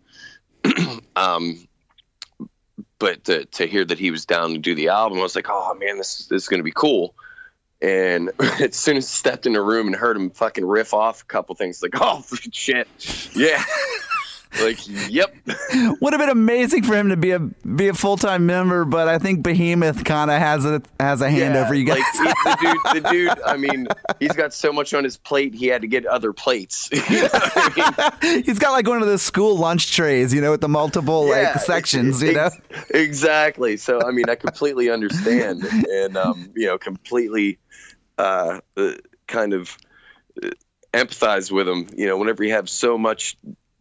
um, but to, to hear that he was down to do the album, I was like, oh man, this this is gonna be cool. And as soon as I stepped in the room and heard him fucking riff off a couple things, like, oh shit, yeah, like, yep, would have been amazing for him to be a be a full time member, but I think Behemoth kind of has a has a hand Yeah, over you guys. Like the dude, the dude. I mean, he's got so much on his plate. He had to get other plates. You know I mean? He's got like one of those school lunch trays, you know, with the multiple Yeah, like sections, you know. exactly. So I mean, I completely understand, and um, you know, completely uh, uh, kind of uh, empathize with him. You know, whenever you have so much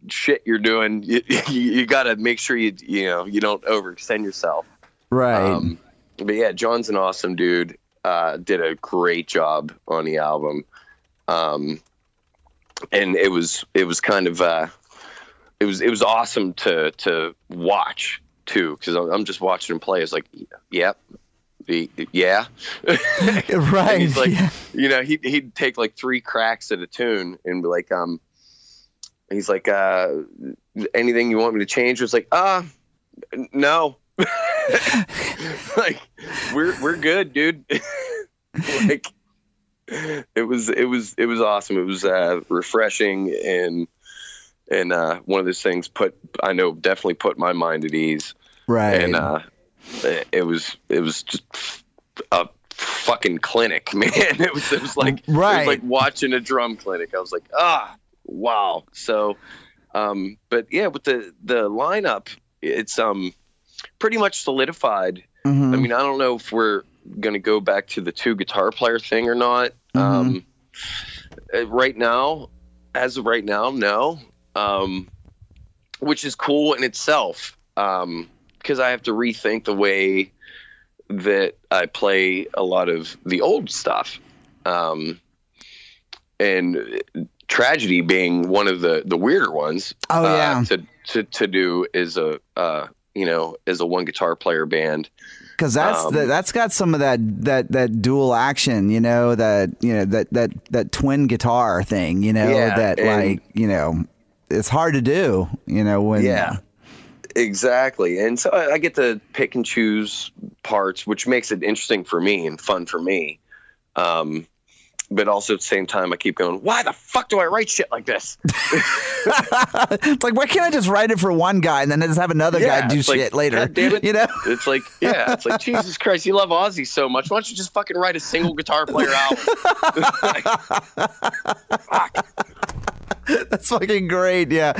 shit you're doing, you, you, you got to make sure you you know you don't overextend yourself. Right. Um, but yeah, Jon's an awesome dude. Uh, did a great job on the album, um, and it was it was kind of uh, it was it was awesome to to watch too because I'm, I'm just watching him play. It's like, yep, the yeah, right. he's like, yeah. you know, he he'd take like three cracks at a tune and be like, um, he's like, uh, anything you want me to change? It was like, uh, no, like we're we're good, dude. like it was it was it was awesome. It was uh, refreshing and and uh, one of those things put I know definitely put my mind at ease Right. and uh, it- it was it was just a fucking clinic, man. It was it was like it was like watching a drum clinic. I was like, ah, wow. So, um, but yeah, with the the lineup, it's um pretty much solidified. Mhm. I mean, I don't know if we're gonna go back to the two guitar player thing or not. Um, uh, right now, as of right now, no. Um, which is cool in itself. Um, because I have to rethink the way that I play a lot of the old stuff. Um, and tragedy being one of the the weirder ones. oh uh, yeah. to to to do is a uh, you know as a one guitar player band. because that's Um, the, that's got some of that that that dual action, you know, that you know that that that twin guitar thing, you know, Yeah, that and- like you know, it's hard to do. You know when Yeah. Exactly. And so I, I get to pick and choose parts, which makes it interesting for me and fun for me. Um, but also at the same time, I keep going, why the fuck do I write shit like this? it's like why can't I just write it for one guy and then just have another guy do it's like, shit later? God damn it. You know? It's like, yeah, it's like, Jesus Christ, you love Ozzy so much. Why don't you just fucking write a single guitar player album? Fuck. That's fucking great. Yeah,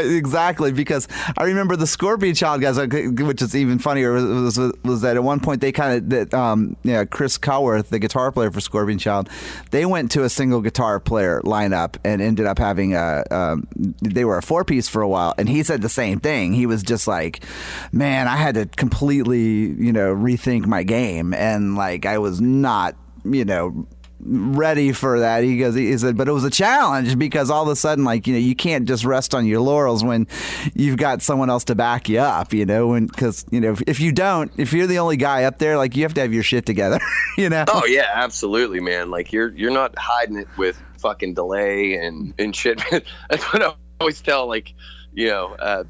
exactly because I remember the Scorpion Child guys, which is even funnier. Was was, was that at one point they kind of that um yeah Chris Cowart, the guitar player for Scorpion Child, they went to a single guitar player lineup and ended up having a um, they were a four piece for a while, and he said the same thing. He was just like, man, I had to completely you know rethink my game, and like I was not you know ready for that. He goes, he said, but it was a challenge because all of a sudden, like, you know, you can't just rest on your laurels when you've got someone else to back you up, you know, and because, you know, if, if you don't, if you're the only guy up there, like, you have to have your shit together, you know? Oh yeah, absolutely, man. Like you're you're not hiding it with fucking delay and and shit. That's what I always tell like, you know, uh,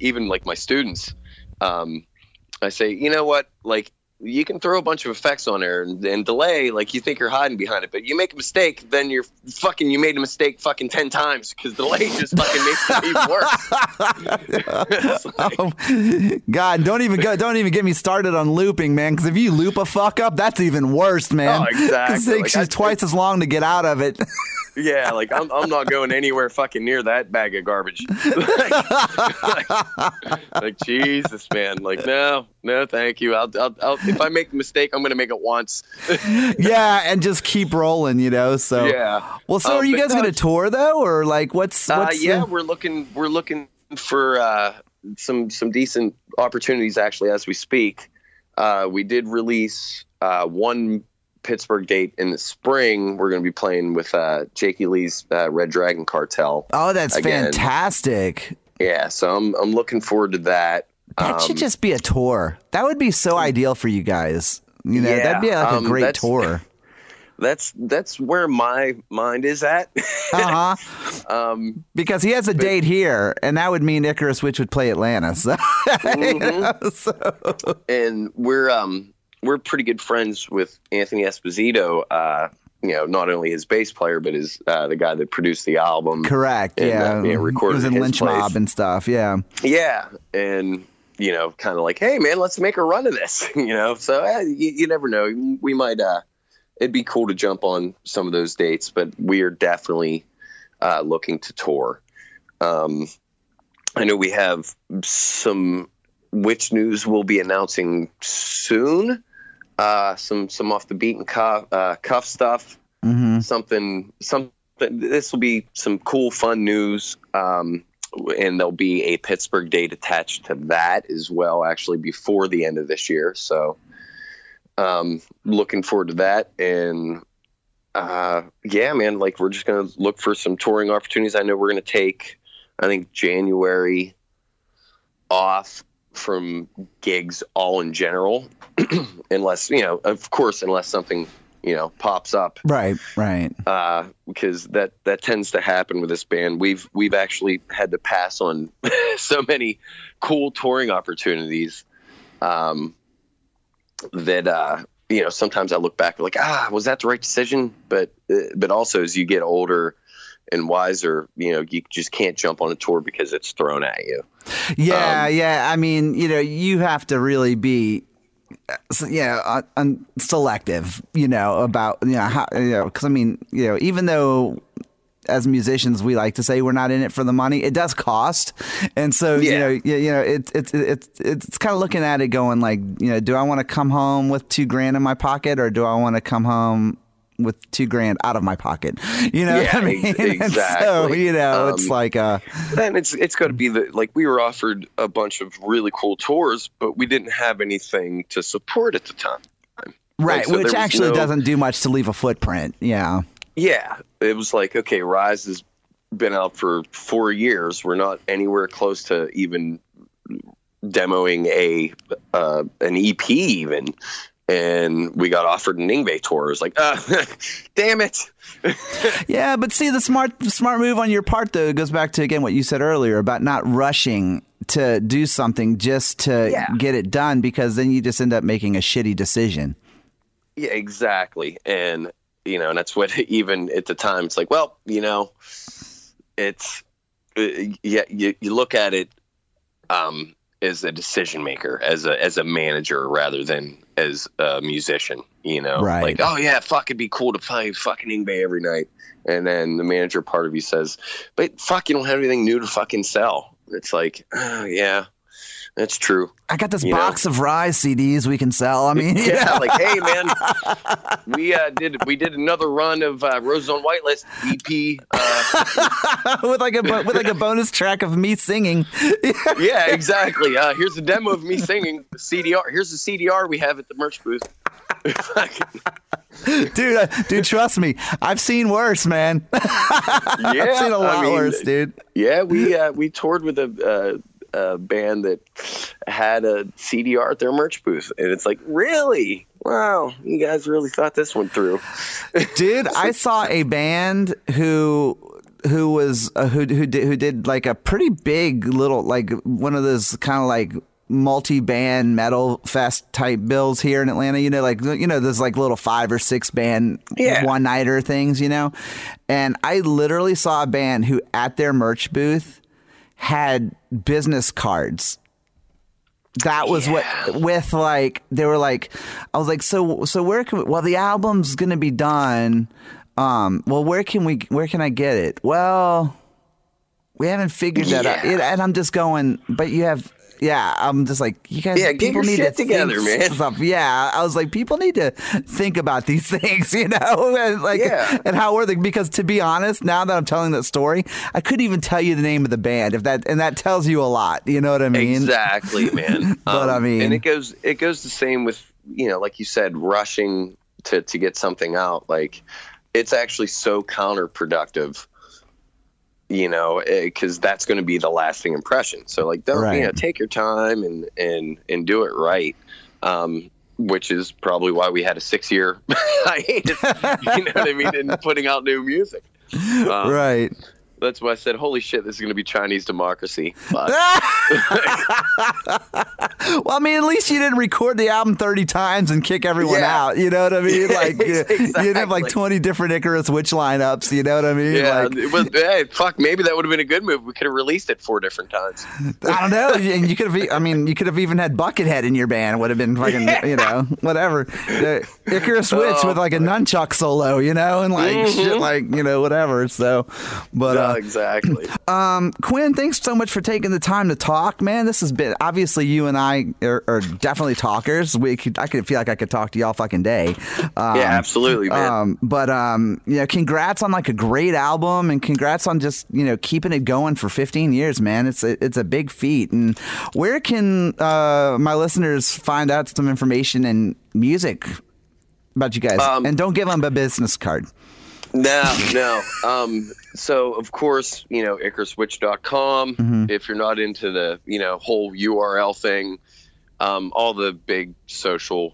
even like my students. Um, I say, you know what, like you can throw a bunch of effects on there and, and delay, like you think you're hiding behind it, but you make a mistake, then you're fucking you made a mistake fucking ten times because delay just fucking makes it even worse. Like- Oh, God, don't even go, don't even get me started on looping, man. Because if you loop a fuck up, that's even worse, man. Oh, exactly. It takes Like, you I- twice as long to get out of it. Yeah, like I'm, I'm not going anywhere fucking near that bag of garbage. like, like, Jesus, man. Like no, no, thank you. I'll, I'll, I'll if I make a mistake, I'm gonna make it once. yeah, and just keep rolling, you know. So yeah. Well, so Uh, are you guys no, going to tour though, or like what's Uh, yeah, the- we're looking, we're looking for uh, some some decent opportunities actually as we speak. Uh, we did release uh, one Pittsburgh date in the spring. We're going to be playing with uh, Jakey Lee's uh, Red Dragon Cartel. Oh, that's again. fantastic. Yeah, so I'm I'm looking forward to that. That should Um, just be a tour. That would be so ideal for you guys. You know, that'd be Yeah, like um, a great tour. That's that's where my mind is at. Uh huh. um, Because he has a date here, and that would mean Icarus Witch would play Atlanta. So, you know, so- and we're um we're pretty good friends with Anthony Esposito. Uh, you know, not only his bass player, but his uh, the guy that produced the album. correct. And, yeah. uh, yeah, recorded it was in Lynch place. Mob and stuff. Yeah. Yeah, and you know, kind of like, hey man, let's make a run of this. you know, so uh, you, you never know. We might. uh It'd be cool to jump on some of those dates, but we are definitely uh, looking to tour. Um, I know we have some Witch news we'll be announcing soon. Uh, some some off the beaten cuff, uh, cuff stuff. Hmm something something this will be some cool fun news um and there'll be a pittsburgh date attached to that as well actually before the end of this year. So um looking forward to that. And uh yeah man like we're just gonna look for some touring opportunities. I know we're gonna take i think january off from gigs all in general unless you know of course unless something you know pops up Right. Right. uh, because that that tends to happen with this band. We've we've actually had to pass on so many cool touring opportunities um, that uh, you know sometimes I look back like ah was that the right decision? But uh, but also as you get older and wiser, you know you just can't jump on a tour because it's thrown at you. Yeah, Um, yeah. I mean, you know, you have to really be, uh, know, uh, un- selective, you know, about, you know, how, you know, because I mean, you know, even though as musicians we like to say we're not in it for the money, it does cost, and so you know, you, you know, it's it's it's it's kind of looking at it going like, you know, do I want to come home with two grand in my pocket, or do I want to come home? With two grand out of my pocket, you know. Yeah, I mean, ex- And so exactly. you know, it's Um, like, uh, then it's it's got to be the like we were offered a bunch of really cool tours, but we didn't have anything to support at the time. Right, so which actually no- doesn't do much to leave a footprint. Yeah. Yeah, it was like okay, Rise has been out for four years. We're not anywhere close to even demoing a uh, an EP even. And we got offered an Yngwie tour. It was like, uh, damn it. yeah, but see the smart smart move on your part though goes back to again what you said earlier about not rushing to do something just to Yeah. get it done because then you just end up making a shitty decision. Yeah, exactly. And you know, and that's what even at the time it's like, well, you know, it's uh, yeah, you, you look at it um as a decision maker, as a as a manager rather than as a musician, you know. Right. Like, oh yeah, fuck it'd be cool to play fucking Yngwie every night. And then the manager part of you says, But fuck, you don't have anything new to fucking sell. It's like, oh, yeah, that's true. I got this You know? box of Rise CDs we can sell. I mean, yeah, like hey man, we uh, did we did another run of uh, Roses on White Lace EP. Uh, with like a bo- with like a bonus track of me singing. yeah, exactly. Uh, here's the demo of me singing the CDR. Here's the CDR we have at the merch booth. dude, uh, dude, trust me, I've seen worse, man. yeah, I've seen a lot I mean, worse, dude. Yeah, we uh, we toured with a, uh, a band that had a CDR at their merch booth, and it's like, really? Wow, you guys really thought this one through. Dude, I saw a band who who was uh, who who did who did like a pretty big little like one of those kind of like multi-band metal fest type bills here in Atlanta. You know, like you know, those like little five or six band Yeah. one nighter things. You know, and I literally saw a band who at their merch booth had business cards. That was what with like they were like i was like so so where can we, well the album's gonna be done um well where can we where can i get it? Well we haven't figured that out Yeah. and i'm just going but you have yeah i'm just like you guys Yeah, get people your need shit to together, man. stuff. yeah i was like people need to think about these things you know and like Yeah. and how were they because to be honest now that i'm telling that story i couldn't even tell you the name of the band if that and that tells you a lot you know what i mean exactly man But, I um, mean- and it goes it goes the same with you know like you said rushing to to get something out like it's actually so counterproductive you know because that's going to be the lasting impression. So like don't Right. you know take your time and and and do it right um which is probably why we had a six year hiatus you know what i mean in putting out new music. Um, right that's why i said holy shit this is going to be chinese democracy but Well, I mean, at least you didn't record the album 30 times and kick everyone Yeah. out. You know what I mean? Yeah, Like, you, you didn't have like 20 different Icarus Witch lineups. You know what I mean? Yeah, Like, was, hey, fuck, maybe that would have been a good move. We could have released it four different times. I don't know. And you could have, I mean, you could have even had Buckethead in your band. Would have been fucking, you know, whatever. The Icarus Witch Oh, with like a nunchuck solo, you know, and like shit, like, you know, whatever. So, but, Yeah, uh, exactly. Um, Quinn, thanks so much for taking the time to talk, man. This has been obviously you and I are, are definitely talkers. We could, I could feel like I could talk to you all fucking day. Um, yeah, absolutely, man. Um, but um, you know, congrats on like a great album, and congrats on just you know keeping it going for 15 years, man. It's a, it's a big feat. And where can uh, my listeners find out some information and music about you guys? Um, and don't give them a business card. No, no. Um, so, of course, you know, IcarusWitch.com. Mm-hmm. If you're not into the, you know, whole URL thing, um, all the big social,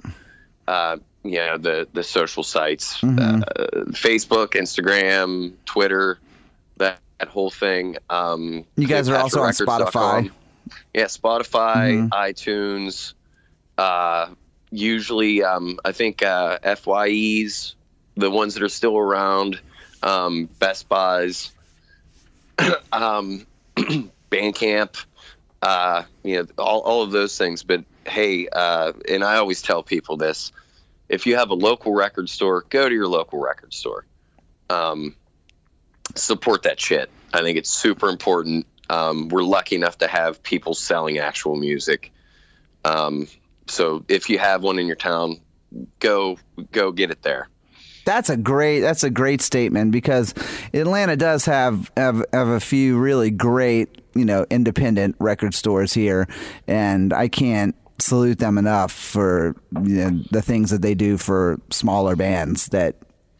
uh, you know, the, the social sites, Mm-hmm. uh, Facebook, Instagram, Twitter, that, that whole thing. Um, You guys are also on Spotify. Yeah, Spotify, Mhm. iTunes. Uh, usually, um, I think uh, FYEs, the ones that are still around, um, Best Buys, um, Bandcamp, uh, you know, all, all of those things. But hey, uh, and I always tell people this: if you have a local record store, go to your local record store. Um, support that shit. I think it's super important. Um, we're lucky enough to have people selling actual music. Um, so if you have one in your town, go go get it there. That's a great. That's a great statement because Atlanta does have have, have a few really great, you know, independent record stores here, and I can't salute them enough for you know, the things that they do for smaller bands that,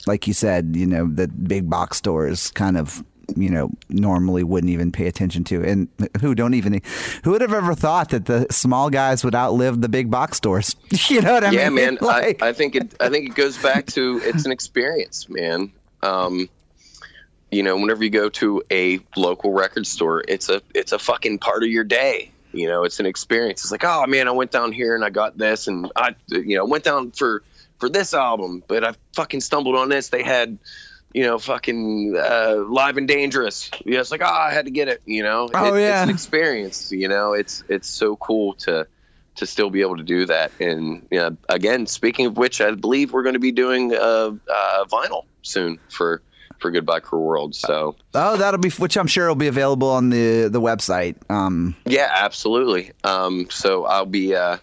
like you said, you know, the big box stores kind of you know normally wouldn't even pay attention to, and who don't even who would have ever thought that the small guys would outlive the big box stores? you know what I yeah, mean? man. Like- I, I think it. I think it goes back to it's an experience, man. Um, you know, whenever you go to a local record store, it's a it's a fucking part of your day. You know, it's an experience. It's like, oh man, I went down here and I got this, and I, you know, went down for for this album, but I fucking stumbled on this. They had, you know, fucking uh, live and dangerous. Yeah, it's like, ah, I had to get it. You know, Oh, It- yeah. it's an experience. You know, it's it's so cool to to still be able to do that. And you know, again, speaking of which, I believe we're going to be doing uh, uh, vinyl soon for for Goodbye Cruel World. So oh, that'll be which I'm sure will be available on the the website. Um, yeah, absolutely. Um, so I'll be, uh,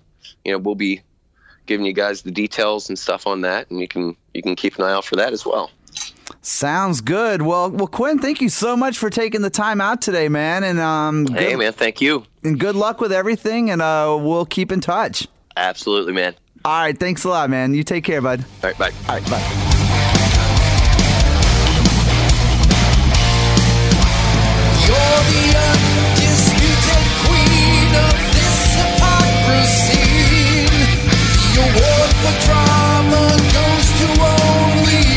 you know, we'll be giving you guys the details and stuff on that, and you can you can keep an eye out for that as well. Sounds good. Well, well, Quinn, thank you so much for taking the time out today, man. And um, good, hey, man, thank you. And good luck with everything, and uh, we'll keep in touch. Absolutely, man. All right, thanks a lot, man. You take care, bud. All right, bye. All right, bye. drama goes to only